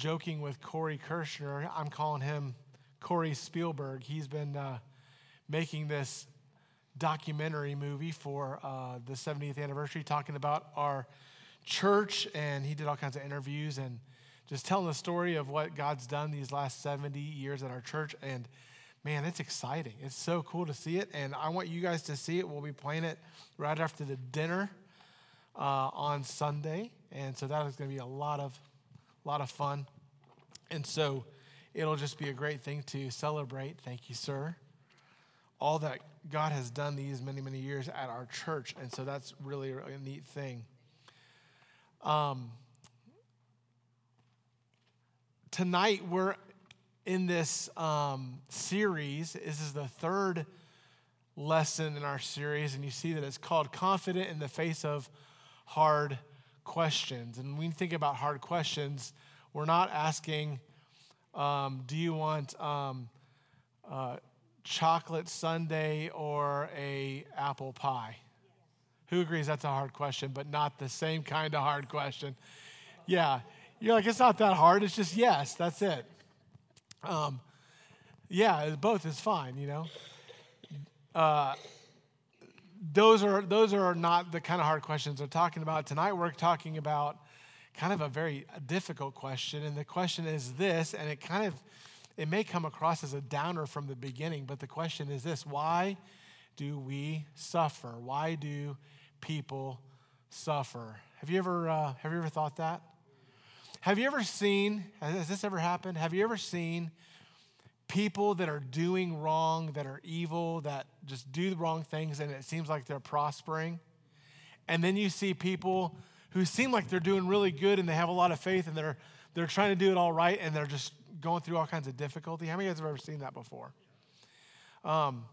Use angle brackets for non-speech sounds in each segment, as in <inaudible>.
joking with Corey Kirshner. I'm calling him Corey Spielberg. He's been uh, making this documentary movie for uh, the 70th anniversary, talking about our church, and he did all kinds of interviews and just telling the story of what God's done these last 70 years at our church. And man, it's exciting. It's so cool to see it, and I want you guys to see it. We'll be playing it right after the dinner uh, on Sunday, and so that is going to be a lot of, lot of fun. And so it'll just be a great thing to celebrate. Thank you, sir. All that God has done these many, many years at our church, and so that's really a neat thing. Um, tonight we're in this um, series. This is the third lesson in our series, and you see that it's called Confident in the Face of Hard Questions. And when you think about hard questions, we're not asking, um, do you want um, uh, chocolate sundae or a apple pie? Who agrees that's a hard question, but not the same kind of hard question? Yeah. You're like, it's not that hard. It's just yes, that's it. Um, yeah, both is fine, you know. Uh, those are those are not the kind of hard questions we're talking about tonight. We're talking about kind of a very difficult question, and the question is this, and it kind of it may come across as a downer from the beginning, but the question is this: Why do we suffer? Why do people suffer? Have you ever uh, have you ever thought that? Have you ever seen, has this ever happened? Have you ever seen people that are doing wrong, that are evil, that just do the wrong things and it seems like they're prospering? And then you see people who seem like they're doing really good and they have a lot of faith and they're, they're trying to do it all right and they're just going through all kinds of difficulty. How many of you guys have ever seen that before? Um,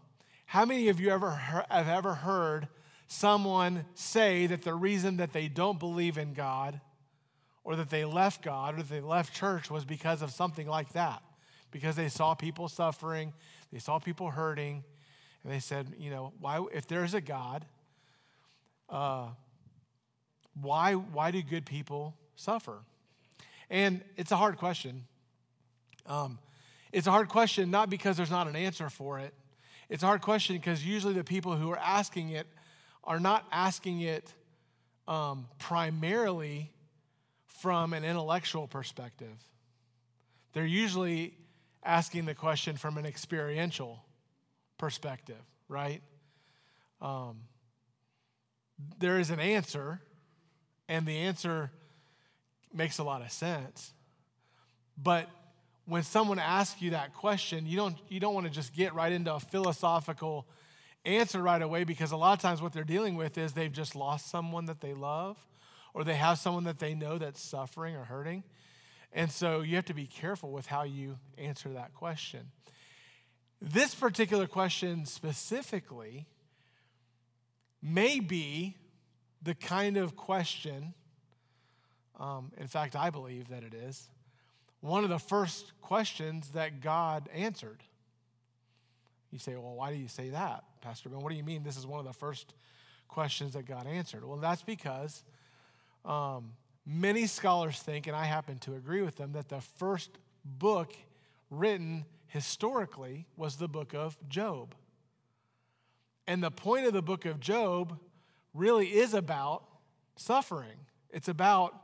how many of you ever have ever heard someone say that the reason that they don't believe in God or that they left God or that they left church was because of something like that. Because they saw people suffering, they saw people hurting, and they said, you know, why, if there's a God, uh, why, why do good people suffer? And it's a hard question. Um, it's a hard question not because there's not an answer for it. It's a hard question because usually the people who are asking it are not asking it um, primarily from an intellectual perspective. They're usually asking the question from an experiential perspective, right? Um, there is an answer, and the answer makes a lot of sense. But when someone asks you that question, you don't, you don't want to just get right into a philosophical answer right away because a lot of times what they're dealing with is they've just lost someone that they love or they have someone that they know that's suffering or hurting. And so you have to be careful with how you answer that question. This particular question specifically may be the kind of question, um, in fact, I believe that it is, one of the first questions that God answered. You say, well, why do you say that, Pastor Ben? What do you mean this is one of the first questions that God answered? Well, that's because um, many scholars think, and I happen to agree with them, that the first book written historically was the book of Job. And the point of the book of Job really is about suffering. It's about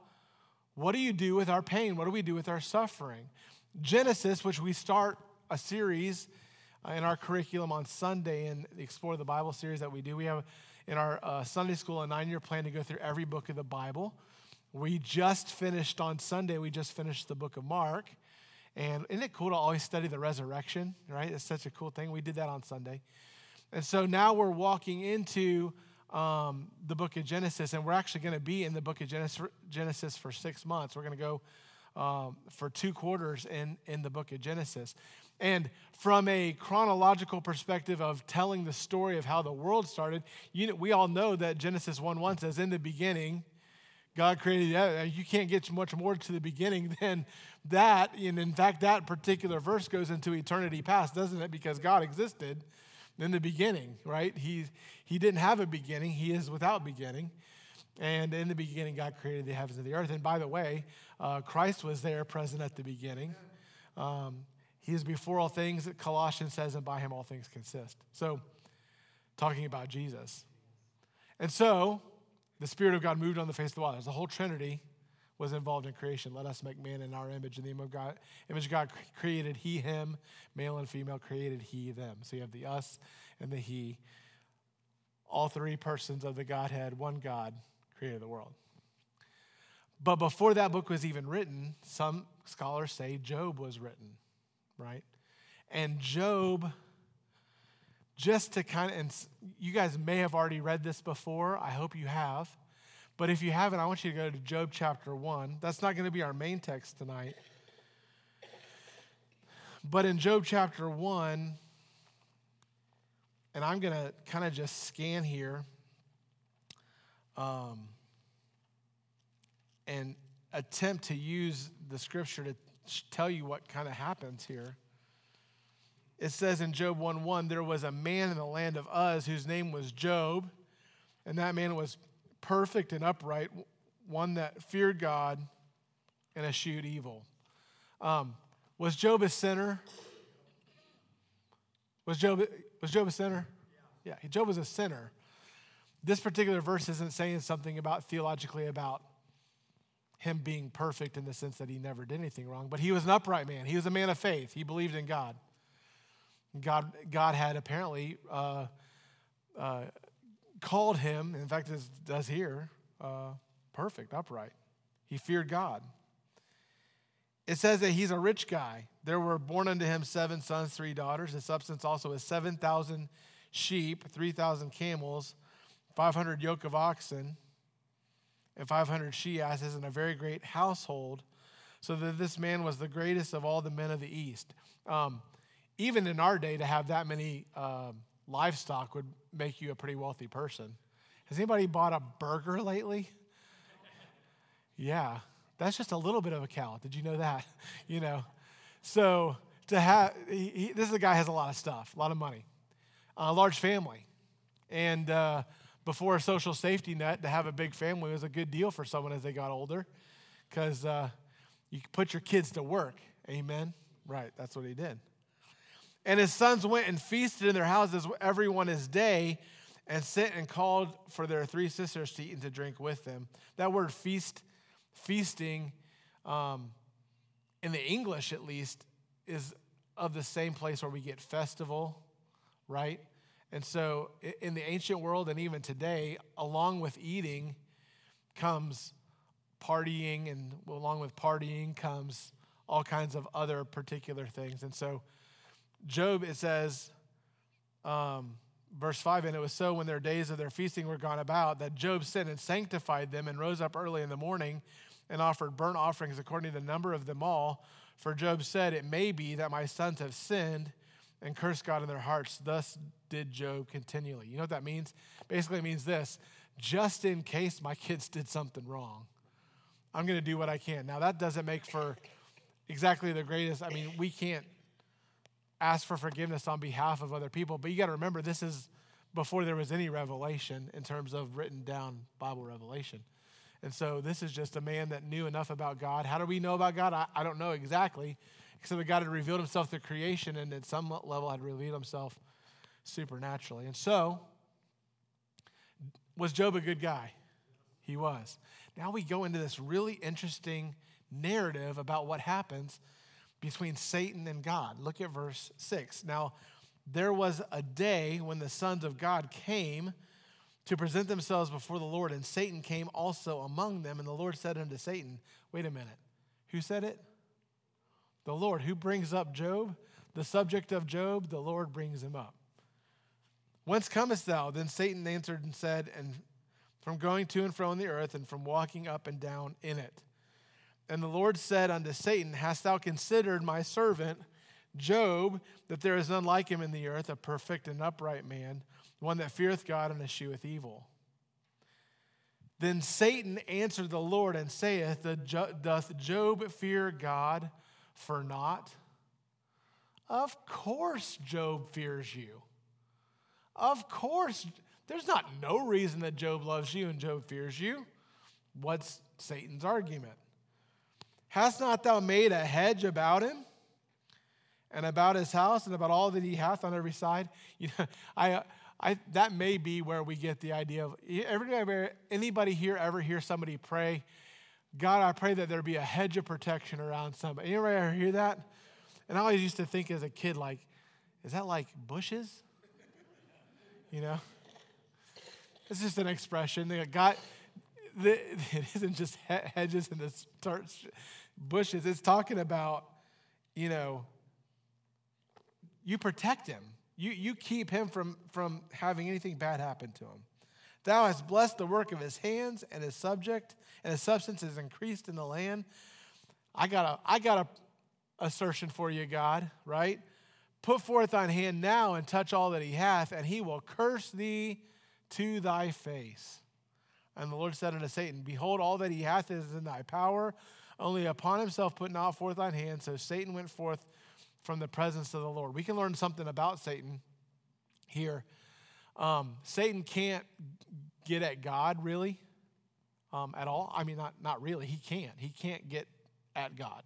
what do you do with our pain? What do we do with our suffering? Genesis, which we start a series uh, in our curriculum on Sunday in the Explore the Bible series that we do, we have in our uh, Sunday school a nine year plan to go through every book of the Bible. We just finished on Sunday, we just finished the book of Mark. And isn't it cool to always study the resurrection, right? It's such a cool thing. We did that on Sunday. And so now we're walking into um, the book of Genesis, and we're actually going to be in the book of Genesis for six months. We're going to go um, for two quarters in, in the book of Genesis. And from a chronological perspective of telling the story of how the world started, you know, we all know that Genesis 1 1 says, In the beginning, God created that. You can't get much more to the beginning <laughs> than that. And in fact, that particular verse goes into eternity past, doesn't it? Because God existed in the beginning, right? He, he didn't have a beginning, He is without beginning. And in the beginning, God created the heavens and the earth. And by the way, uh, Christ was there present at the beginning. Um, he is before all things, Colossians says, and by him all things consist. So, talking about Jesus. And so, the Spirit of God moved on the face of the waters. The whole Trinity was involved in creation. Let us make man in our image. In the image of God, image of God created he, him, male and female created he, them. So you have the us and the he. All three persons of the Godhead, one God, created the world. But before that book was even written, some scholars say Job was written, right? And Job, just to kind of, and you guys may have already read this before. I hope you have. But if you haven't, I want you to go to Job chapter 1. That's not going to be our main text tonight. But in Job chapter 1, and I'm going to kind of just scan here um, and attempt to use the scripture to tell you what kind of happens here. It says in Job 1 1, there was a man in the land of Uz whose name was Job, and that man was perfect and upright, one that feared God and eschewed evil. Um, was Job a sinner? Was Job, was Job a sinner? Yeah, Job was a sinner. This particular verse isn't saying something about theologically about him being perfect in the sense that he never did anything wrong, but he was an upright man. He was a man of faith. He believed in God. God, God had apparently uh, uh, called him, in fact, as does here, uh, perfect, upright. He feared God. It says that he's a rich guy. There were born unto him seven sons, three daughters. His substance also is 7,000 sheep, 3,000 camels, 500 yoke of oxen, and 500 she asses, and a very great household, so that this man was the greatest of all the men of the East. Um, even in our day, to have that many um, livestock would make you a pretty wealthy person. Has anybody bought a burger lately? Yeah, that's just a little bit of a cow. Did you know that? <laughs> you know, so to have he, he, this is a guy has a lot of stuff, a lot of money, a large family, and uh, before a social safety net, to have a big family was a good deal for someone as they got older, because uh, you put your kids to work. Amen. Right, that's what he did. And his sons went and feasted in their houses every one his day, and sent and called for their three sisters to eat and to drink with them. That word feast, feasting, um, in the English at least, is of the same place where we get festival, right? And so in the ancient world and even today, along with eating comes partying, and along with partying comes all kinds of other particular things. And so Job, it says, um, verse 5 And it was so when their days of their feasting were gone about that Job sinned and sanctified them and rose up early in the morning and offered burnt offerings according to the number of them all. For Job said, It may be that my sons have sinned and cursed God in their hearts. Thus did Job continually. You know what that means? Basically, it means this just in case my kids did something wrong, I'm going to do what I can. Now, that doesn't make for exactly the greatest. I mean, we can't ask for forgiveness on behalf of other people. But you got to remember, this is before there was any revelation in terms of written down Bible revelation. And so this is just a man that knew enough about God. How do we know about God? I, I don't know exactly, except that God had revealed himself through creation and at some level had revealed himself supernaturally. And so, was Job a good guy? He was. Now we go into this really interesting narrative about what happens between Satan and God. Look at verse 6. Now, there was a day when the sons of God came to present themselves before the Lord, and Satan came also among them. And the Lord said unto Satan, Wait a minute, who said it? The Lord. Who brings up Job? The subject of Job, the Lord brings him up. Whence comest thou? Then Satan answered and said, And from going to and fro in the earth, and from walking up and down in it. And the Lord said unto Satan, Hast thou considered my servant Job, that there is none like him in the earth, a perfect and upright man, one that feareth God and escheweth evil? Then Satan answered the Lord and saith, Doth Job fear God for naught? Of course, Job fears you. Of course, there's not no reason that Job loves you and Job fears you. What's Satan's argument? Hast not thou made a hedge about him and about his house and about all that he hath on every side? <laughs> You know, I, I, that may be where we get the idea of everybody, anybody here ever hear somebody pray, God, I pray that there be a hedge of protection around somebody. Anybody ever hear that? And I always used to think as a kid, like, is that like bushes? You know? It's just an expression. God, <laughs> it isn't just hedges and the bushes. It's talking about, you know, you protect him. You, you keep him from, from having anything bad happen to him. Thou hast blessed the work of his hands, and his subject and his substance is increased in the land. I got a, I got a assertion for you, God, right? Put forth thine hand now and touch all that he hath, and he will curse thee to thy face. And the Lord said unto Satan, Behold, all that he hath is in thy power, only upon himself put not forth thine hand. So Satan went forth from the presence of the Lord. We can learn something about Satan here. Um, Satan can't get at God really um, at all. I mean, not, not really. He can't. He can't get at God.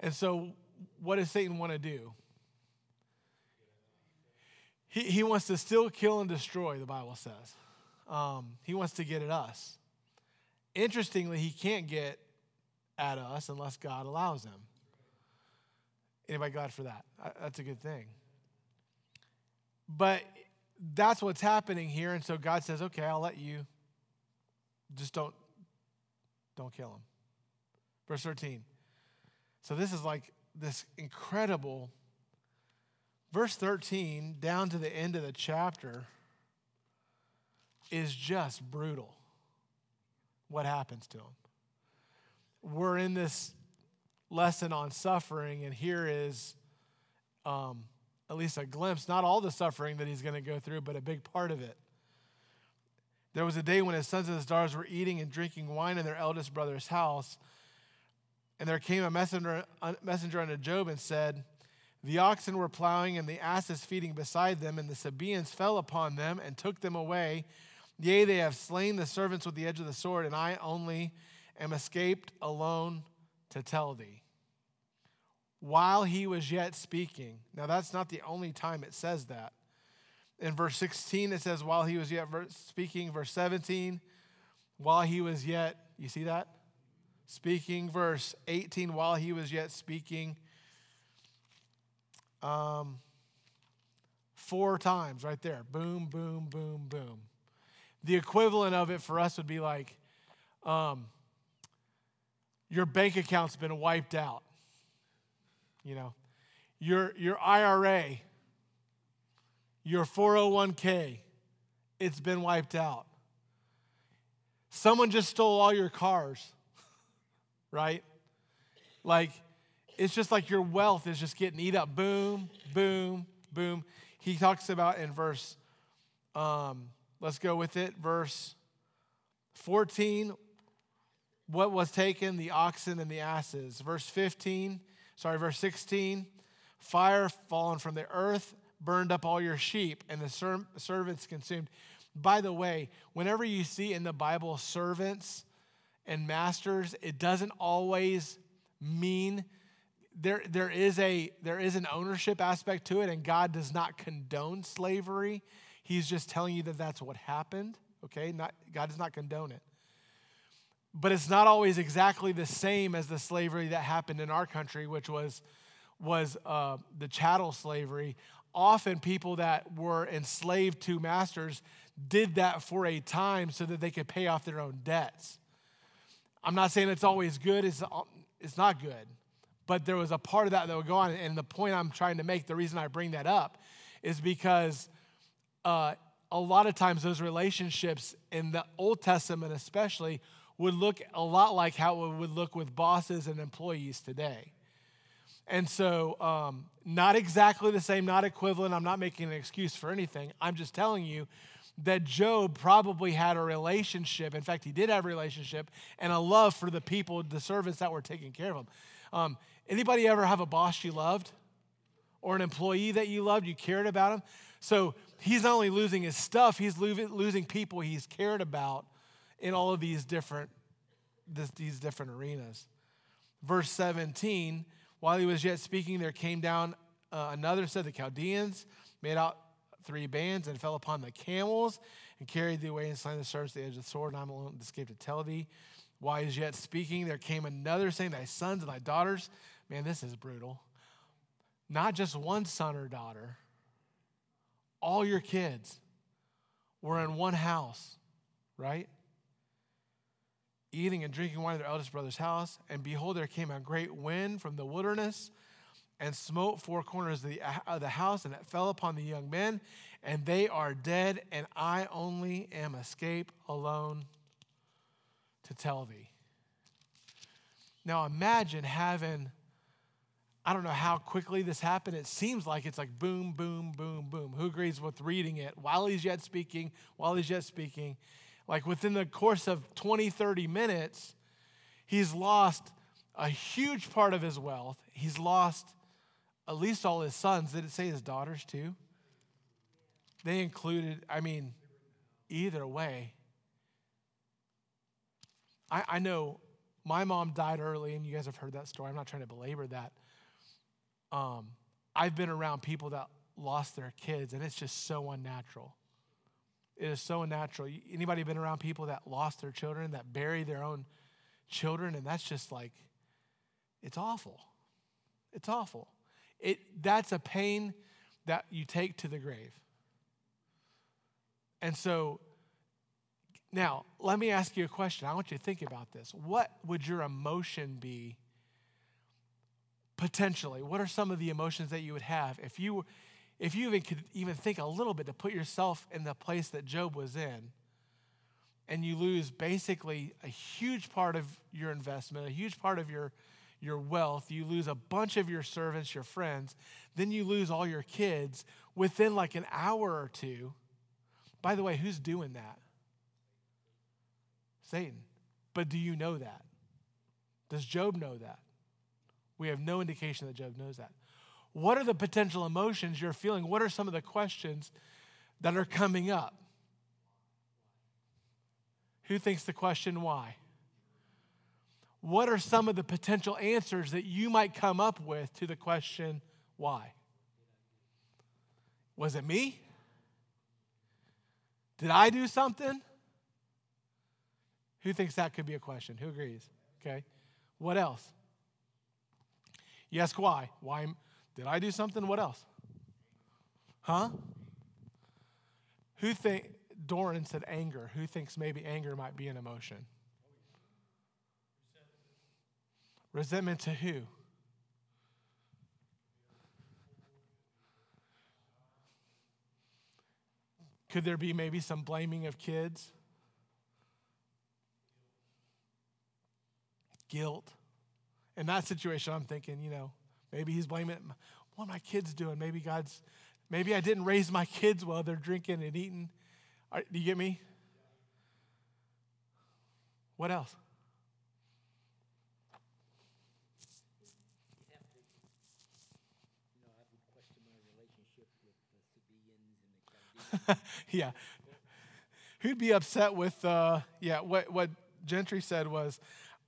And so, what does Satan want to do? He, he wants to still kill and destroy, the Bible says. Um, he wants to get at us. Interestingly, he can't get at us unless God allows him. Anybody glad for that? Uh, that's a good thing. But that's what's happening here. And so God says, okay, I'll let you. Just don't, don't kill him. Verse 13. So this is like this incredible verse 13 down to the end of the chapter is just brutal what happens to him. We're in this lesson on suffering, and here is um, at least a glimpse, not all the suffering that he's going to go through, but a big part of it. There was a day when his sons and his daughters were eating and drinking wine in their eldest brother's house. And there came a messenger, a messenger unto Job and said, The oxen were plowing and the asses feeding beside them, and the Sabaeans fell upon them and took them away. Yea, they have slain the servants with the edge of the sword, and I only am escaped alone to tell thee while he was yet speaking. Now, that's not the only time it says that. In verse 16, it says, while he was yet speaking. Verse 17, while he was yet, you see that? Speaking. Verse 18, while he was yet speaking. Um, four times right there. Boom, boom, boom, boom. The equivalent of it for us would be like, um, your bank account's been wiped out you know, your, your IRA, your 401k, it's been wiped out. Someone just stole all your cars, right? Like, it's just like your wealth is just getting eat up. Boom, boom, boom. He talks about in verse, um, let's go with it, verse 14, what was taken, the oxen and the asses. Verse 15, sorry, verse 16 fire fallen from the earth burned up all your sheep, and the ser- servants consumed. By the way, whenever you see in the Bible servants and masters, it doesn't always mean there, there, is a, there is an ownership aspect to it, and God does not condone slavery. He's just telling you that that's what happened, okay? Not, God does not condone it but it's not always exactly the same as the slavery that happened in our country, which was, was uh, the chattel slavery. Often, people that were enslaved to masters did that for a time so that they could pay off their own debts. I'm not saying it's always good, it's, it's not good, but there was a part of that that would go on. And the point I'm trying to make, the reason I bring that up, is because uh, a lot of times those relationships in the Old Testament, especially, would look a lot like how it would look with bosses and employees today. And so, um, not exactly the same, not equivalent. I'm not making an excuse for anything. I'm just telling you that Job probably had a relationship. In fact, he did have a relationship and a love for the people, the servants that were taking care of him. Um, anybody ever have a boss you loved or an employee that you loved, you cared about him? So he's not only losing his stuff, he's losing people he's cared about in all of these different this, these different arenas. Verse 17, while he was yet speaking, there came down uh, another set of the Chaldeans, made out three bands, and fell upon the camels and carried thee away and slain the servants the edge of the sword. And I'm alone escaped to tell thee. While he was yet speaking, there came another saying, Thy sons and thy daughters. Man, this is brutal. Not just one son or daughter, all your kids were in one house, right? Eating and drinking wine in their eldest brother's house. And behold, there came a great wind from the wilderness and smote four corners of the, of the house, and it fell upon the young men, and they are dead, and I only am escaped alone to tell thee. Now imagine having I don't know how quickly this happened. It seems like it's like boom, boom, boom, boom. Who agrees with reading it while he's yet speaking, while he's yet speaking? Like within the course of 20, 30 minutes, he's lost a huge part of his wealth. He's lost at least all his sons. Did it say his daughters too? They included, I mean, either way. I, I know my mom died early, and you guys have heard that story. I'm not trying to belabor that. Um, I've been around people that lost their kids, and it's just so unnatural. It is so unnatural. Anybody been around people that lost their children, that bury their own children, and that's just like, it's awful. It's awful. It that's a pain that you take to the grave. And so now, let me ask you a question. I want you to think about this. What would your emotion be potentially what are some of the emotions that you would have if you if you even could even think a little bit to put yourself in the place that Job was in and you lose basically a huge part of your investment a huge part of your your wealth you lose a bunch of your servants your friends then you lose all your kids within like an hour or two. By the way who's doing that? Satan. But do you know that? Does Job know that? We have no indication that Job knows that. What are the potential emotions you're feeling? What are some of the questions that are coming up? Who thinks the question why? What are some of the potential answers that you might come up with to the question why? Was it me? Did I do something? Who thinks that could be a question? Who agrees? Okay. What else? You ask why? Why did I do something? What else? Huh? Who think Doran said anger? Who thinks maybe anger might be an emotion? Resentment to who? Could there be maybe some blaming of kids? Guilt in that situation, I'm thinking, you know, maybe he's blaming what my kids doing? Maybe God's, maybe I didn't raise my kids well. They're drinking and eating. Do you get me? What else? <laughs> yeah. Who'd be upset with, uh, yeah, what, what Gentry said was,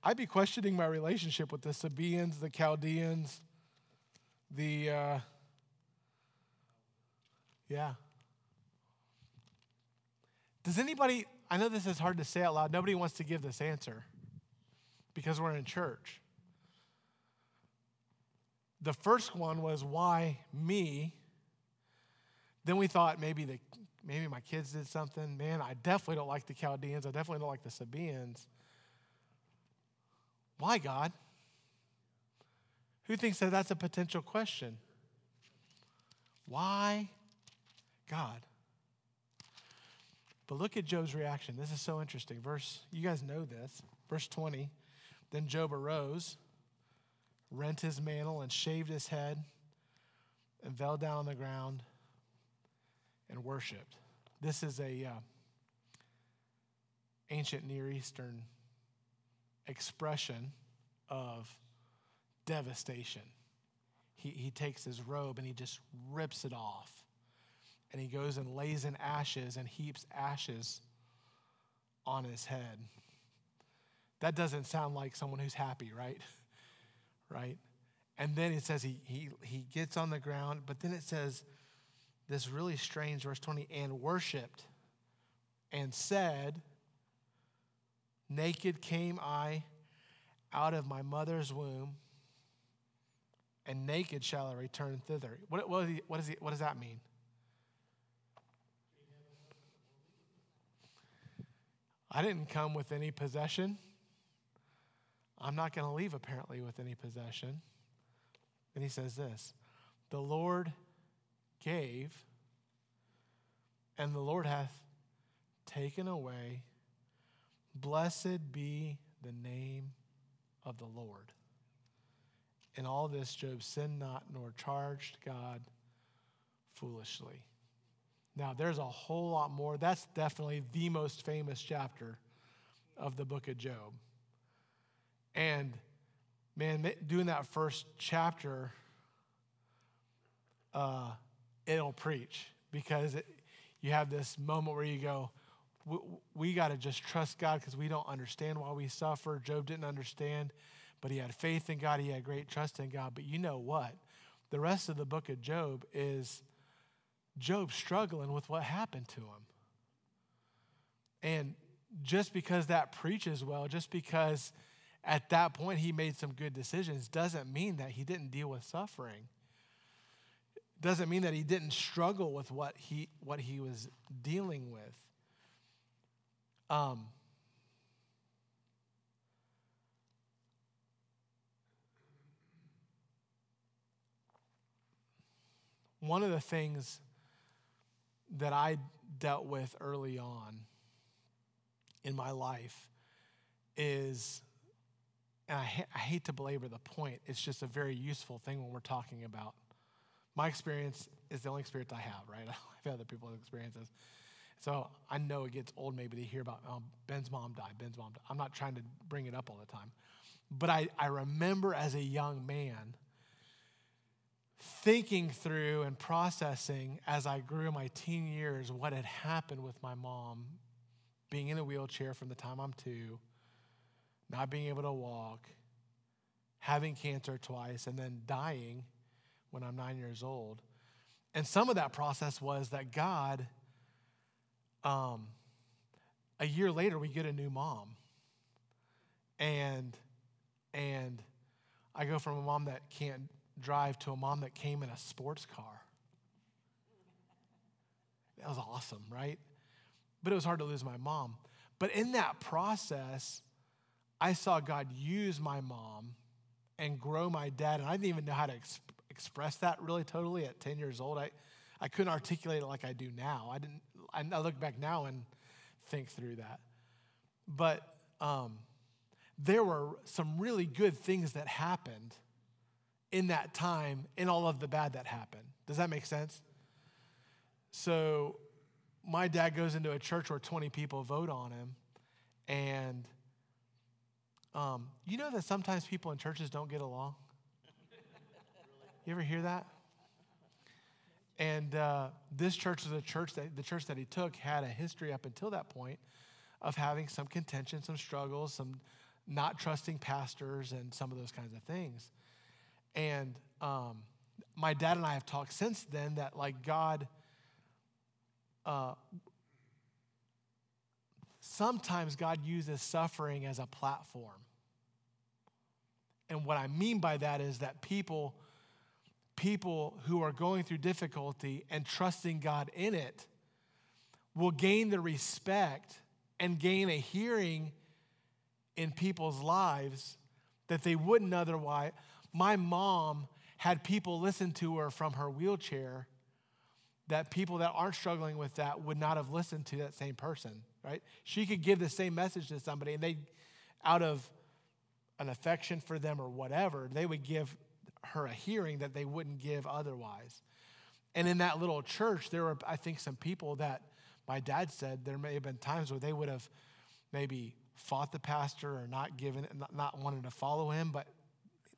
I'd be questioning my relationship with the Sabaeans, the Chaldeans, the, uh, yeah. Does anybody, I know this is hard to say out loud, nobody wants to give this answer because we're in church. The first one was why me? Then we thought maybe the maybe my kids did something. Man, I definitely don't like the Chaldeans. I definitely don't like the Sabaeans. Why, God? Who thinks that that's a potential question? Why, God? But look at Job's reaction. This is so interesting. Verse, you guys know this. Verse 20. Then Job arose, rent his mantle, and shaved his head, and fell down on the ground and worshiped. This is a uh, ancient Near Eastern expression of devastation. He, he takes his robe and he just rips it off. And he goes and lays in ashes and heaps ashes on his head. That doesn't sound like someone who's happy, right? <laughs> right? And then it says he, he, he gets on the ground, but then it says this really strange verse 20 and worshiped and said, Naked came I out of my mother's womb, and naked shall I return thither. What, what, he, he, what does that mean? I didn't come with any possession. I'm not going to leave, apparently, with any possession. And he says this The Lord gave, and the Lord hath taken away. Blessed be the name of the Lord. In all this, Job sinned not nor charged God foolishly. Now, there's a whole lot more. That's definitely the most famous chapter of the book of Job. And man, doing that first chapter, uh, it'll preach because it, you have this moment where you go, we, we got to just trust God because we don't understand why we suffer. Job didn't understand, but he had faith in God. He had great trust in God. But you know what? The rest of the book of Job is Job struggling with what happened to him. And just because that preaches well, just because at that point he made some good decisions, doesn't mean that he didn't deal with suffering. Doesn't mean that he didn't struggle with what he, what he was dealing with. Um, one of the things that I dealt with early on in my life is, and I, ha- I hate to belabor the point, it's just a very useful thing when we're talking about. My experience is the only experience I have, right? <laughs> I've other people's experiences. So I know it gets old maybe to hear about oh, Ben's mom died, Ben's mom died. I'm not trying to bring it up all the time. But I, I remember as a young man thinking through and processing as I grew my teen years what had happened with my mom being in a wheelchair from the time I'm two, not being able to walk, having cancer twice, and then dying when I'm nine years old. And some of that process was that God um, a year later, we get a new mom. And, and I go from a mom that can't drive to a mom that came in a sports car. That was awesome, right? But it was hard to lose my mom. But in that process, I saw God use my mom and grow my dad. And I didn't even know how to exp- express that really totally at 10 years old. I, I couldn't articulate it like I do now. I didn't. I look back now and think through that. But um, there were some really good things that happened in that time, in all of the bad that happened. Does that make sense? So, my dad goes into a church where 20 people vote on him, and um, you know that sometimes people in churches don't get along. <laughs> You ever hear that? And uh, this church was a church that the church that he took had a history up until that point of having some contention, some struggles, some not trusting pastors, and some of those kinds of things. And um, my dad and I have talked since then that like God. Uh, sometimes God uses suffering as a platform. And what I mean by that is that people people who are going through difficulty and trusting God in it will gain the respect and gain a hearing in people's lives that they wouldn't otherwise. My mom had people listen to her from her wheelchair that people that aren't struggling with that would not have listened to that same person, right? She could give the same message to somebody and they, out of an affection for them or whatever, they would give her a hearing that they wouldn't give otherwise. And in that little church, there were, I think, some people that my dad said there may have been times where they would have maybe fought the pastor or not given, not, wanted to follow him, but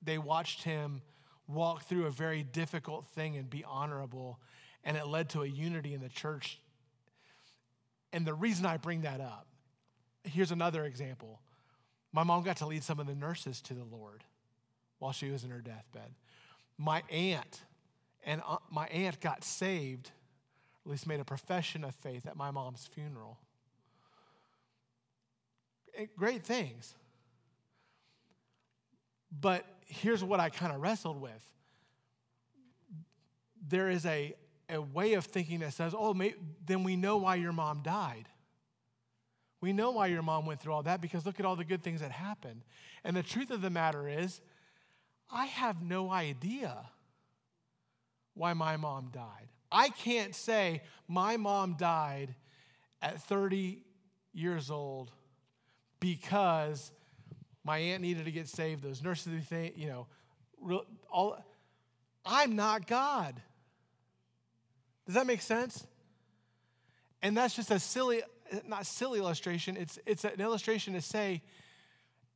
they watched him walk through a very difficult thing and be honorable. And it led to a unity in the church. And the reason I bring that up, here's another example. My mom got to lead some of the nurses to the Lord while she was in her deathbed. My aunt and uh, my aunt got saved, at least made a profession of faith at my mom's funeral. Great things. But here's what I kind of wrestled with there is a, a way of thinking that says, oh, then we know why your mom died. We know why your mom went through all that because look at all the good things that happened. And the truth of the matter is, I have no idea why my mom died. I can't say my mom died at 30 years old because my aunt needed to get saved, those nurses, you know, all. I'm not God. Does that make sense? And that's just a silly, not silly illustration. It's, it's an illustration to say,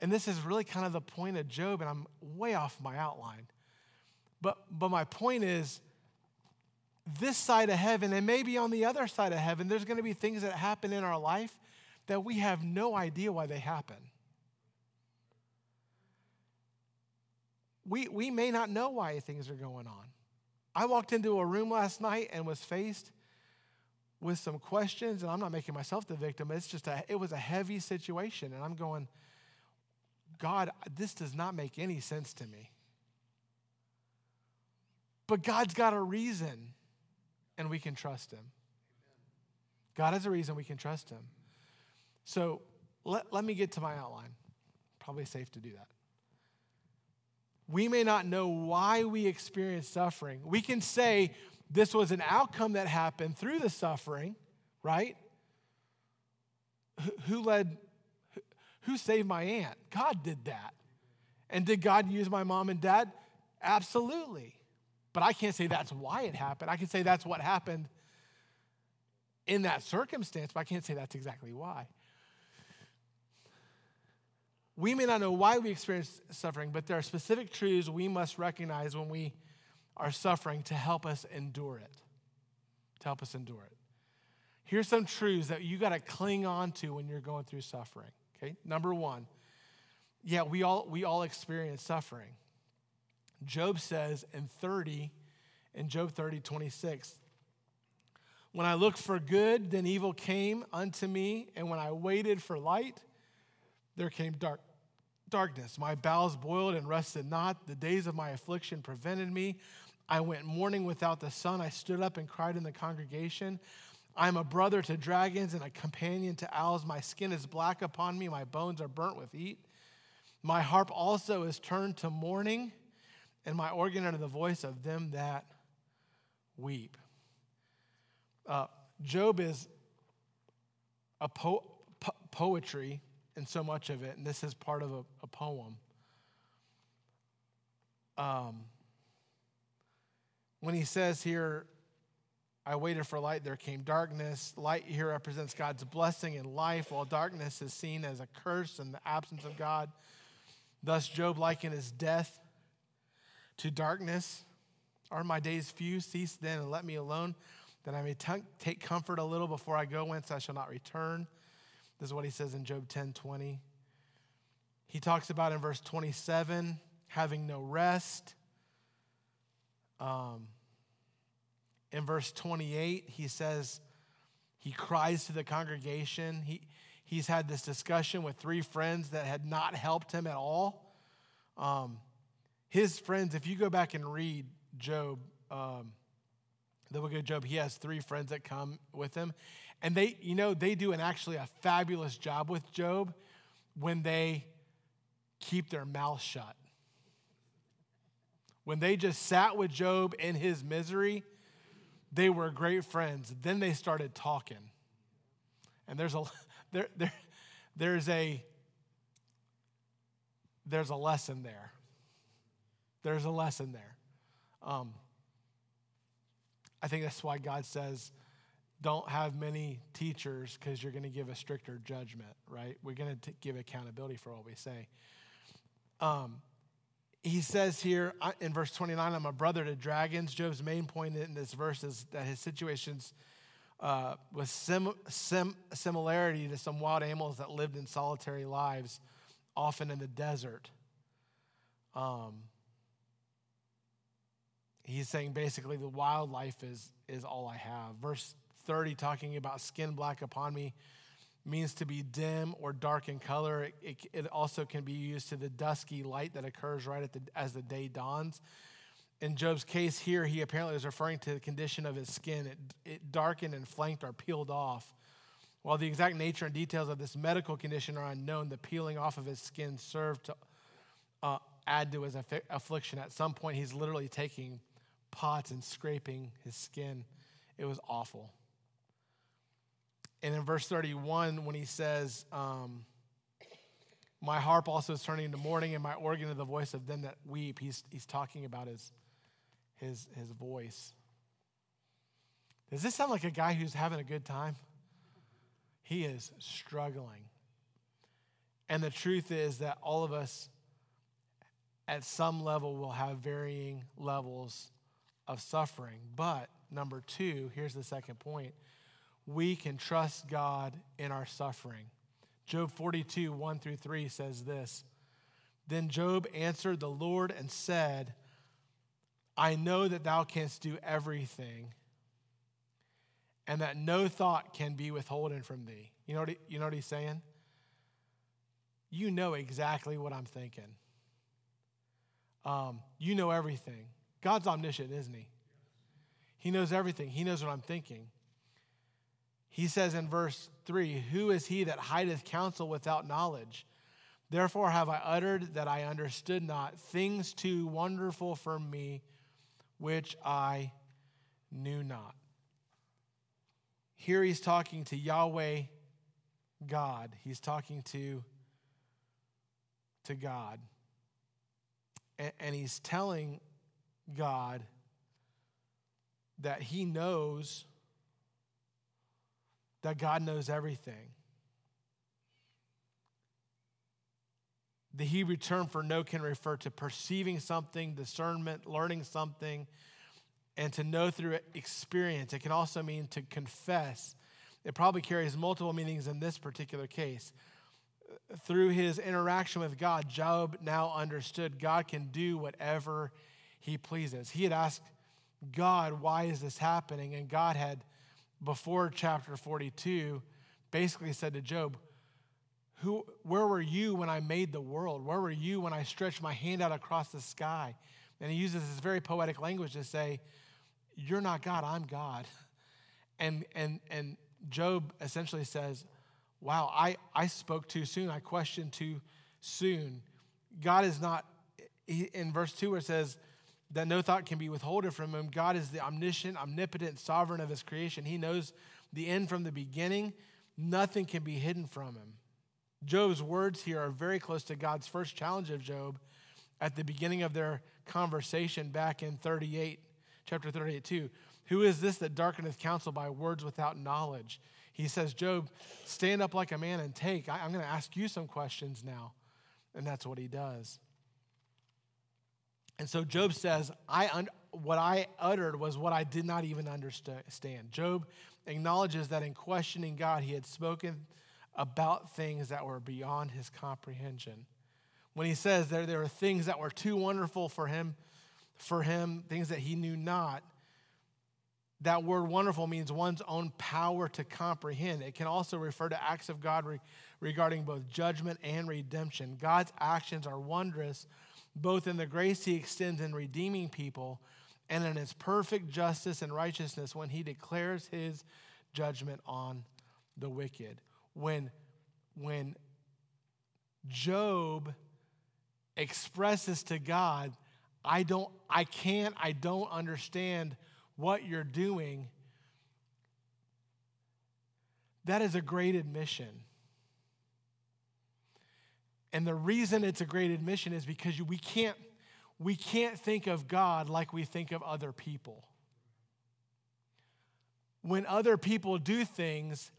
and this is really kind of the point of Job, and I'm way off my outline. But, but my point is, this side of heaven, and maybe on the other side of heaven, there's going to be things that happen in our life that we have no idea why they happen. We, we may not know why things are going on. I walked into a room last night and was faced with some questions, and I'm not making myself the victim. It's just a, it was a heavy situation, and I'm going, God, this does not make any sense to me. But God's got a reason, and we can trust Him. God has a reason we can trust Him. So let, let me get to my outline. Probably safe to do that. We may not know why we experience suffering. We can say this was an outcome that happened through the suffering, right? Who led, who saved my aunt? God did that. And did God use my mom and dad? Absolutely. But I can't say that's why it happened. I can say that's what happened in that circumstance, but I can't say that's exactly why. We may not know why we experience suffering, but there are specific truths we must recognize when we are suffering to help us endure it. To help us endure it. Here's some truths that you got to cling on to when you're going through suffering. Okay? Number one, yeah, we all we all experience suffering. Job says in 30, in Job 30, 26, when I looked for good, then evil came unto me, and when I waited for light, there came dark, darkness. My bowels boiled and rested not. The days of my affliction prevented me. I went mourning without the sun. I stood up and cried in the congregation. I am a brother to dragons and a companion to owls. My skin is black upon me. My bones are burnt with heat. My harp also is turned to mourning, and my organ unto the voice of them that weep. Uh, Job is a po- po- poetry in so much of it, and this is part of a, a poem. Um, when he says here, I waited for light, there came darkness. Light here represents God's blessing in life, while darkness is seen as a curse and the absence of God. Thus, Job likened his death to darkness. Are my days few? Cease then and let me alone, that I may t- take comfort a little before I go, whence I shall not return. This is what he says in Job 10 20. He talks about in verse 27 having no rest. Um, in verse 28, he says, he cries to the congregation. He, he's had this discussion with three friends that had not helped him at all. Um, his friends, if you go back and read Job, um, the book of Job, he has three friends that come with him. And they, you know, they do an actually a fabulous job with Job when they keep their mouth shut. When they just sat with Job in his misery, they were great friends. Then they started talking. And there's a <laughs> there, there there's a there's a lesson there. There's a lesson there. Um, I think that's why God says, don't have many teachers because you're going to give a stricter judgment, right? We're going to give accountability for what we say. Um, he says here in verse 29, I'm a brother to dragons. Job's main point in this verse is that his situations uh, was sim, sim, similarity to some wild animals that lived in solitary lives often in the desert. Um, he's saying basically the wildlife is, is all I have. Verse 30, talking about skin black upon me, means to be dim or dark in color. It, it, it, also can be used to the dusky light that occurs right at the, as the day dawns. In Job's case here, he apparently is referring to the condition of his skin. It, it darkened and flanked or peeled off. While the exact nature and details of this medical condition are unknown, the peeling off of his skin served to uh, add to his affliction. At some point, he's literally taking pots and scraping his skin. It was awful. And in verse 31, when he says, um, My harp also is turning into mourning, and my organ to the voice of them that weep, he's, he's talking about his, his, his voice. Does this sound like a guy who's having a good time? He is struggling. And the truth is that all of us, at some level, will have varying levels of suffering. But number two, here's the second point we can trust God in our suffering. Job 42, 1 through 3 says this Then Job answered the Lord and said, I know that thou canst do everything, and that no thought can be withholden from thee. You know what, he, you know what he's saying? You know exactly what I'm thinking. Um, you know everything. God's omniscient, isn't he? He knows everything. He knows what I'm thinking. He says in verse 3 Who is he that hideth counsel without knowledge? Therefore have I uttered that I understood not things too wonderful for me, which I knew not. Here he's talking to Yahweh God. He's talking to, to God. And, and he's telling God that he knows that God knows everything. The Hebrew term for know can refer to perceiving something, discernment, learning something, and to know through experience. It can also mean to confess. It probably carries multiple meanings in this particular case through his interaction with God, Job now understood God can do whatever he pleases. He had asked God, why is this happening? And God had, before chapter 42, basically said to Job, Who, Where were you when I made the world? Where were you when I stretched my hand out across the sky? And he uses this very poetic language to say, You're not God, I'm God. <laughs> And, and, and Job essentially says, wow, I, I spoke too soon. I questioned too soon. God is not, in verse 2, where it says that no thought can be withholden from him, God is the omniscient, omnipotent, sovereign of his creation. He knows the end from the beginning. Nothing can be hidden from him. Job's words here are very close to God's first challenge of Job at the beginning of their conversation back in 38, chapter 38, 2. Who is this that darkeneth counsel by words without knowledge? He says, Job, stand up like a man and take. I, am going to ask you some questions now. And that's what he does. And so Job says, I un- what I uttered was what I did not even understand. Job acknowledges that in questioning God, he had spoken about things that were beyond his comprehension. When he says there, there were things that were too wonderful for him, for him, things that he knew not, that word wonderful means one's own power to comprehend. It can also refer to acts of God re- regarding both judgment and redemption. God's actions are wondrous, both in the grace he extends in redeeming people and in his perfect justice and righteousness when he declares his judgment on the wicked. When, when Job expresses to God, I don't, I can't, I don't understand what you're doing, that is a great admission. And the reason it's a great admission is because we can't, we can't think of God like we think of other people. When other people do things,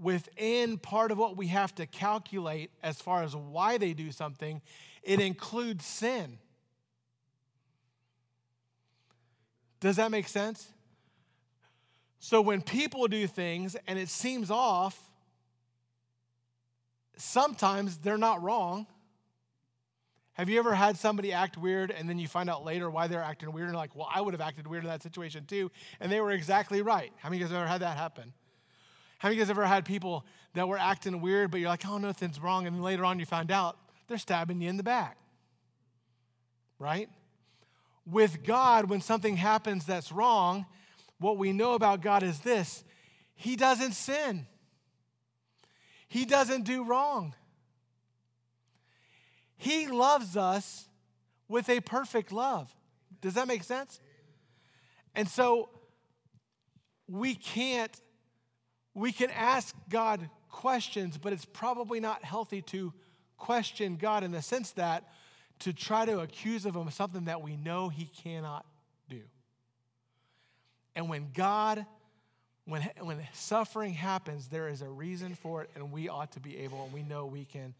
within part of what we have to calculate as far as why they do something, it includes sin. Does that make sense? So when people do things and it seems off, sometimes they're not wrong. Have you ever had somebody act weird and then you find out later why they're acting weird and like, well, I would have acted weird in that situation too, and they were exactly right? How many of you guys ever had that happen? How many of you guys ever had people that were acting weird, but you're like, oh, nothing's wrong, and then later on you find out they're stabbing you in the back? Right? With God, when something happens that's wrong, what we know about God is this He doesn't sin, He doesn't do wrong. He loves us with a perfect love. Does that make sense? And so we can't, we can ask God questions, but it's probably not healthy to question God in the sense that to try to accuse of him something that we know he cannot do. And when God, when, when suffering happens, there is a reason for it, and we ought to be able, and we know we can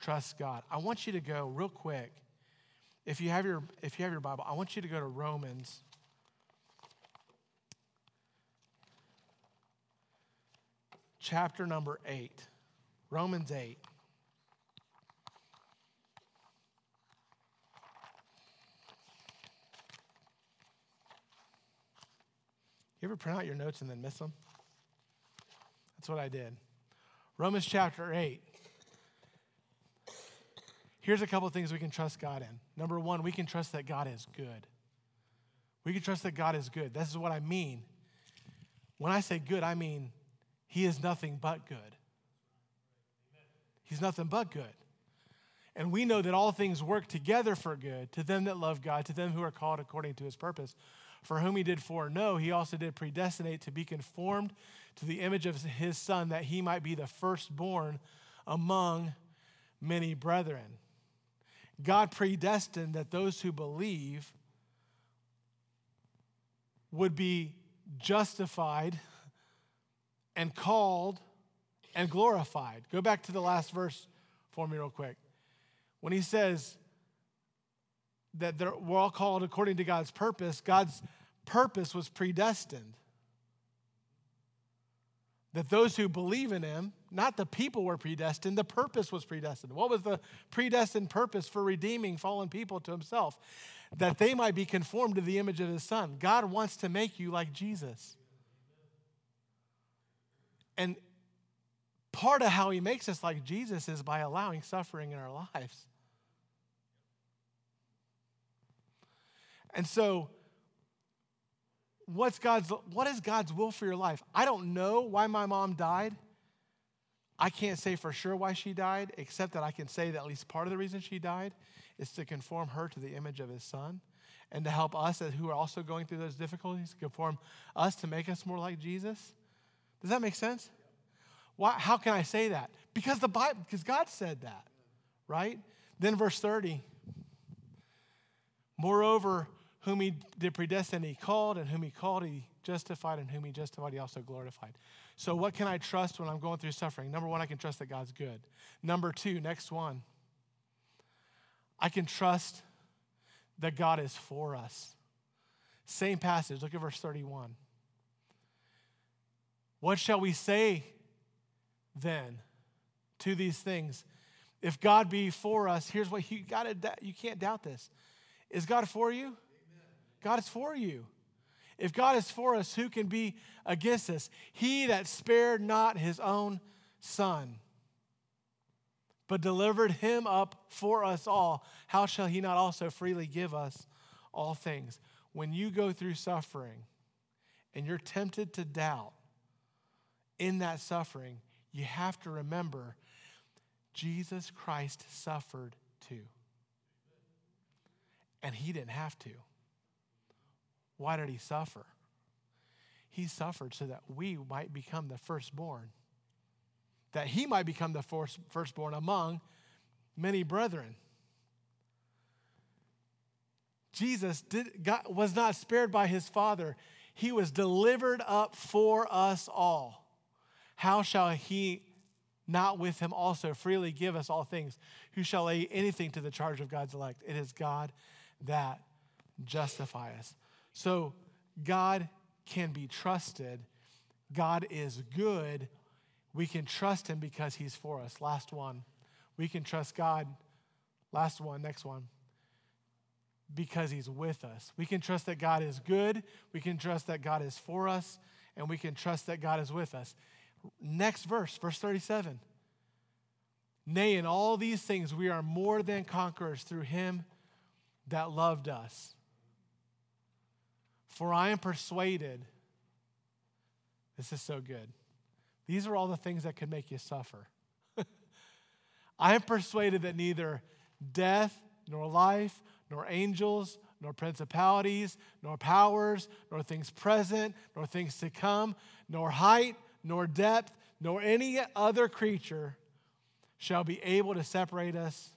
trust God. I want you to go real quick. If you have your if you have your Bible, I want you to go to Romans chapter number 8. Romans 8. You ever print out your notes and then miss them? That's what I did. Romans chapter 8. Here's a couple of things we can trust God in. Number one, we can trust that God is good. We can trust that God is good. This is what I mean. When I say good, I mean He is nothing but good. He's nothing but good. And we know that all things work together for good to them that love God, to them who are called according to His purpose. For whom He did foreknow, He also did predestinate to be conformed to the image of His Son, that He might be the firstborn among many brethren. God predestined that those who believe would be justified and called and glorified. Go back to the last verse for me, real quick. When he says that we're all called according to God's purpose, God's purpose was predestined that those who believe in him, not the people were predestined, the purpose was predestined. What was the predestined purpose for redeeming fallen people to himself? That they might be conformed to the image of his son. God wants to make you like Jesus. And part of how he makes us like Jesus is by allowing suffering in our lives. And so, what's God's, what is God's will for your life? I don't know why my mom died. I can't say for sure why she died, except that I can say that at least part of the reason she died is to conform her to the image of his son and to help us who are also going through those difficulties, conform us to make us more like Jesus. Does that make sense? Why, how can I say that? Because the Bible, because God said that, right? Then verse 30. Moreover, whom he did predestine, he called, and whom he called, he justified, and whom he justified, he also glorified. So, what can I trust when I'm going through suffering? Number one, I can trust that God's good. Number two, next one, I can trust that God is for us. Same passage, look at verse 31. What shall we say then to these things? If God be for us, here's what you got to you can't doubt this. Is God for you? God is for you. If God is for us, who can be against us? He that spared not his own son, but delivered him up for us all, how shall he not also freely give us all things? When you go through suffering and you're tempted to doubt in that suffering, you have to remember Jesus Christ suffered too. And he didn't have to. Why did he suffer? He suffered so that we might become the firstborn, that he might become the firstborn among many brethren. Jesus did, was not spared by his Father, he was delivered up for us all. How shall he not with him also freely give us all things? Who shall lay anything to the charge of God's elect? It is God that justifies. So God can be trusted. God is good. We can trust him because he's for us. Last one. We can trust God Last one, next one. Because he's with us. We can trust that God is good, we can trust that God is for us, and we can trust that God is with us. Next verse, verse 37. Nay, in all these things we are more than conquerors through him that loved us. For I am persuaded, this is so good. These are all the things that could make you suffer. <laughs> I am persuaded that neither death, nor life, nor angels, nor principalities, nor powers, nor things present, nor things to come, nor height, nor depth, nor any other creature shall be able to separate us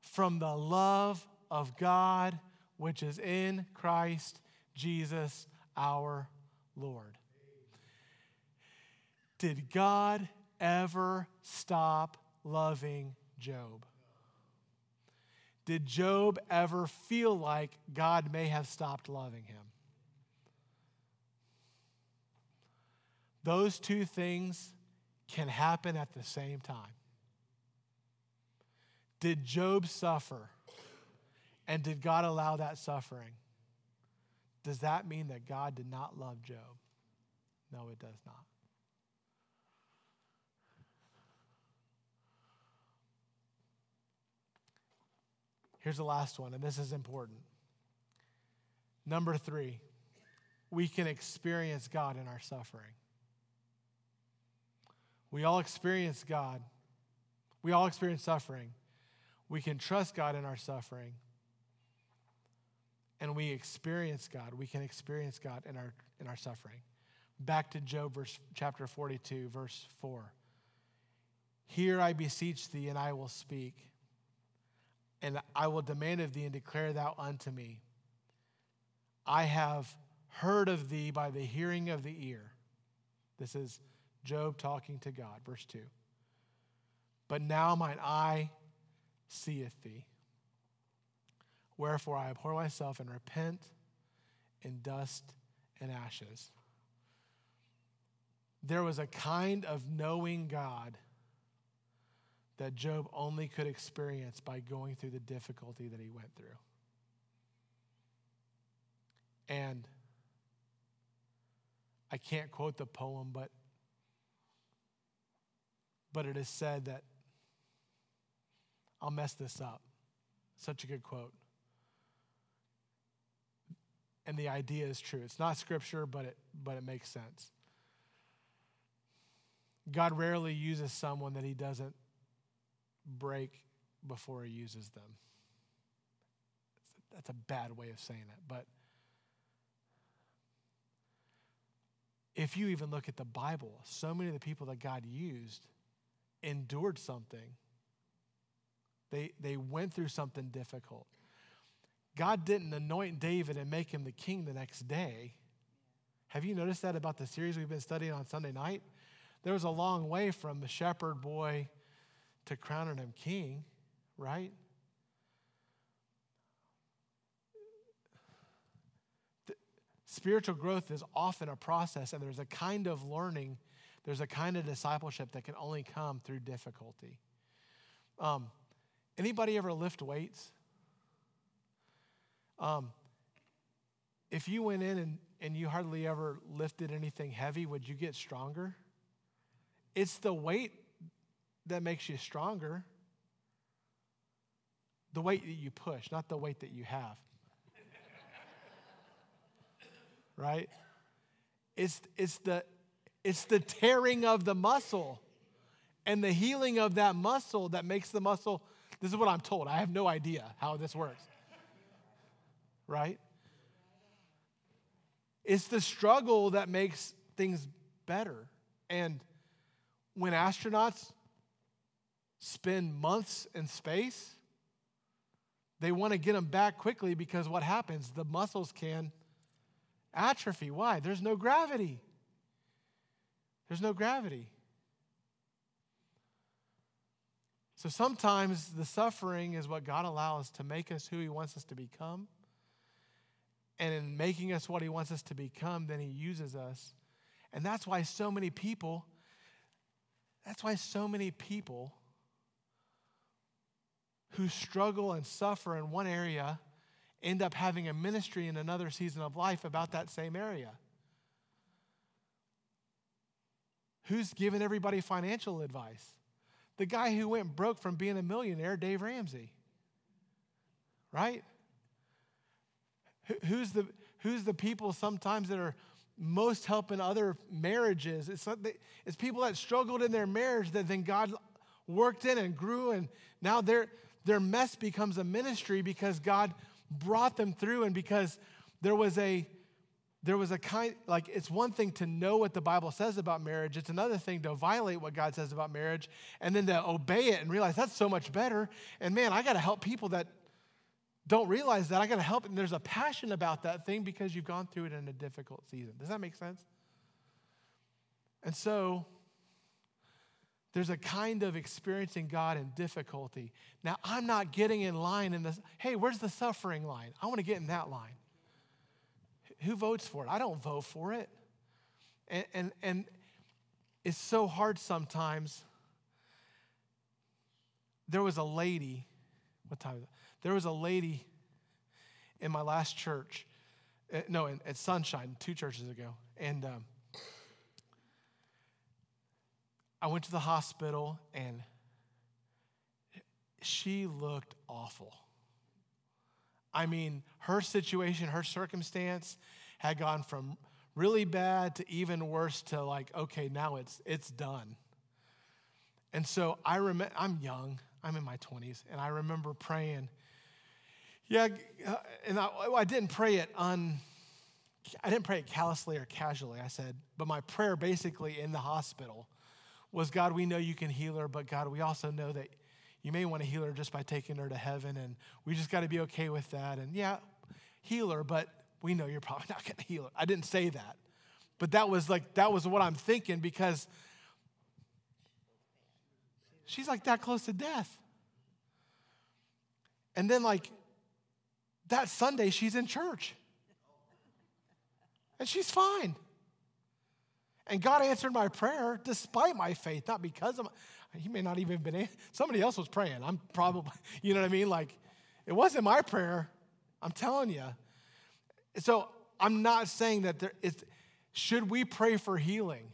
from the love of God which is in Christ Jesus our Lord. Did God ever stop loving Job? Did Job ever feel like God may have stopped loving him? Those two things can happen at the same time. Did Job suffer? And did God allow that suffering? Does that mean that God did not love Job? No, it does not. Here's the last one, and this is important. Number three, we can experience God in our suffering. We all experience God. We all experience suffering. We can trust God in our suffering. And we experience God. We can experience God in our, in our suffering. Back to Job, verse, chapter 42, verse 4. Here I beseech thee, and I will speak, and I will demand of thee, and declare thou unto me. I have heard of thee by the hearing of the ear. This is Job talking to God, verse 2. But now mine eye seeth thee. Wherefore I abhor myself and repent in dust and ashes. There was a kind of knowing God that Job only could experience by going through the difficulty that he went through. And I can't quote the poem, but but it is said that I'll mess this up. Such a good quote. And the idea is true. It's not scripture, but it, but it makes sense. God rarely uses someone that he doesn't break before he uses them. That's a bad way of saying it, but if you even look at the Bible, so many of the people that God used endured something. They, they went through something difficult. God didn't anoint David and make him the king the next day. Have you noticed that about the series we've been studying on Sunday night? There was a long way from the shepherd boy to crowning him king, right? Spiritual growth is often a process, and there's a kind of learning there's a kind of discipleship that can only come through difficulty. Um, anybody ever lift weights? Um, if you went in and, and you hardly ever lifted anything heavy, would you get stronger? It's the weight that makes you stronger. The weight that you push, not the weight that you have. <laughs> right? It's, it's, the, it's the tearing of the muscle and the healing of that muscle that makes the muscle. This is what I'm told. I have no idea how this works. Right? It's the struggle that makes things better. And when astronauts spend months in space, they want to get them back quickly because what happens? The muscles can atrophy. Why? There's no gravity. There's no gravity. So sometimes the suffering is what God allows to make us who He wants us to become. And in making us what He wants us to become, then He uses us. And that's why so many people, that's why so many people who struggle and suffer in one area end up having a ministry in another season of life about that same area? Who's giving everybody financial advice? The guy who went broke from being a millionaire, Dave Ramsey. Right? Who's the, who's the people sometimes that are most helping other marriages? It's, it's people that struggled in their marriage that then God worked in and grew, and now their, their mess becomes a ministry because God brought them through and because there was a there was a kind like it's one thing to know what the bible says about marriage it's another thing to violate what god says about marriage and then to obey it and realize that's so much better and man i got to help people that don't realize that i got to help and there's a passion about that thing because you've gone through it in a difficult season does that make sense and so there's a kind of experiencing God in difficulty. Now, I'm not getting in line in this. Hey, where's the suffering line? I want to get in that line. Who votes for it? I don't vote for it. And, and, and it's so hard sometimes. There was a lady, what time is it? There was a lady in my last church, eh, no, at Sunshine, two churches ago. And um, I went to the hospital and she looked awful. I mean, her situation, her circumstance had gone from really bad to even worse to like, okay, now it's it's done. And so I remember I'm young, I'm in my 20s, and I remember praying. Yeah, uh, and I, I didn't pray it on. I didn't pray it callously or casually. I said, but my prayer basically in the hospital was God, we know you can heal her, but God, we also know that you may want to heal her just by taking her to heaven, and we just got to be okay with that. And yeah, heal her, but we know you're probably <laughs> not going to heal her. I didn't say that, but that was like, that was what I'm thinking because she's like that close to death. And then, like, that Sunday, she's in church. And she's fine. And God answered my prayer despite my faith, not because of he may not even have been somebody else was praying. I'm probably, <laughs> you know what I mean? Like it wasn't my prayer. I'm telling you. So I'm not saying that there is should we pray for healing?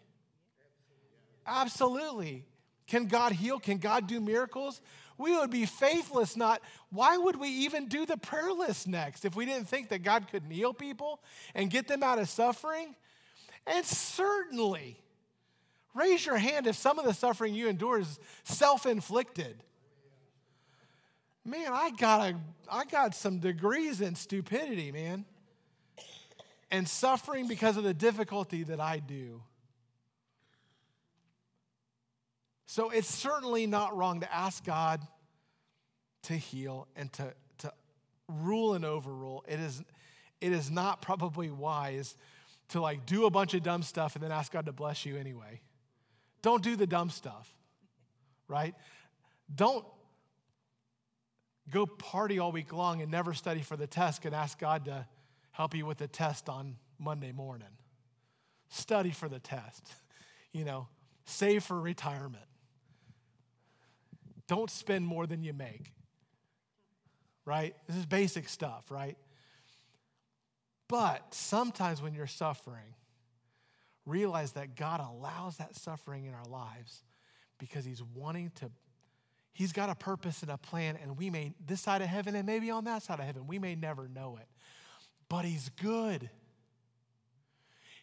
Absolutely. Can God heal? Can God do miracles? We would be faithless, not. Why would we even do the prayer list next if we didn't think that God could heal people and get them out of suffering? And certainly, raise your hand if some of the suffering you endure is self inflicted. Man, I got, a, I got some degrees in stupidity, man. And suffering because of the difficulty that I do. So it's certainly not wrong to ask God to heal and to, to rule and overrule. It is, it is not probably wise to like do a bunch of dumb stuff and then ask God to bless you anyway. Don't do the dumb stuff, right? Don't go party all week long and never study for the test and ask God to help you with the test on Monday morning. Study for the test, <laughs> you know, save for retirement. Don't spend more than you make, right? This is basic stuff, right? But sometimes when you're suffering, realize that God allows that suffering in our lives because He's wanting to, He's got a purpose and a plan, and we may, this side of heaven and maybe on that side of heaven, we may never know it. But He's good.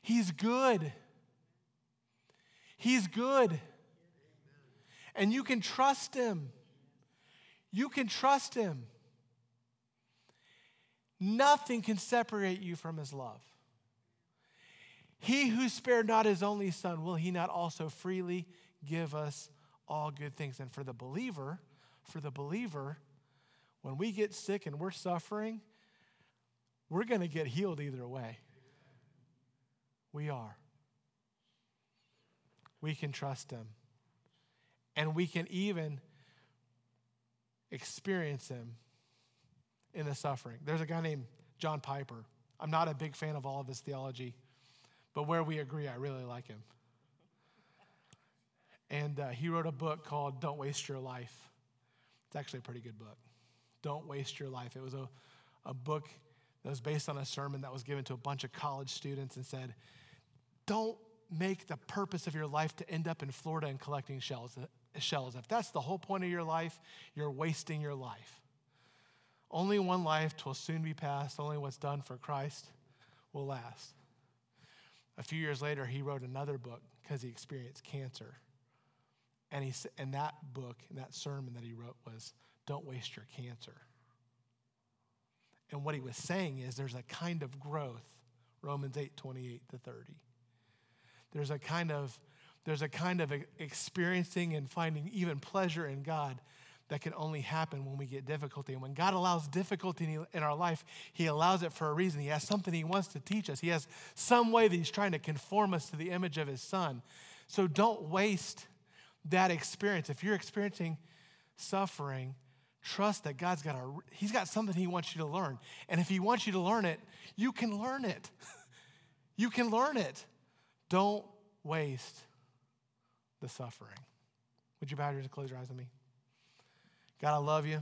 He's good. He's good. And you can trust Him. You can trust Him. Nothing can separate you from his love. He who spared not his only son, will he not also freely give us all good things? And for the believer, for the believer, when we get sick and we're suffering, we're going to get healed either way. We are. We can trust him. And we can even experience him in the suffering. There's a guy named John Piper. I'm not a big fan of all of his theology, but where we agree, I really like him. And uh, he wrote a book called Don't Waste Your Life. It's actually a pretty good book. Don't Waste Your Life. It was a, a book that was based on a sermon that was given to a bunch of college students and said, Don't make the purpose of your life to end up in Florida and collecting shells. Shells. If that's the whole point of your life, you're wasting your life. Only one life will soon be passed. Only what's done for Christ will last. A few years later, he wrote another book because he experienced cancer. And, he, and that book and that sermon that he wrote was Don't Waste Your Cancer. And what he was saying is there's a kind of growth, Romans 8 28 to 30. There's a kind of there's a kind of experiencing and finding even pleasure in God that can only happen when we get difficulty. And when God allows difficulty in our life, He allows it for a reason. He has something He wants to teach us, He has some way that He's trying to conform us to the image of His Son. So don't waste that experience. If you're experiencing suffering, trust that God's got a He's got something He wants you to learn. And if He wants you to learn it, you can learn it. <laughs> you can learn it. Don't waste the suffering. Would you bow your head and close your eyes on me? God, I love you.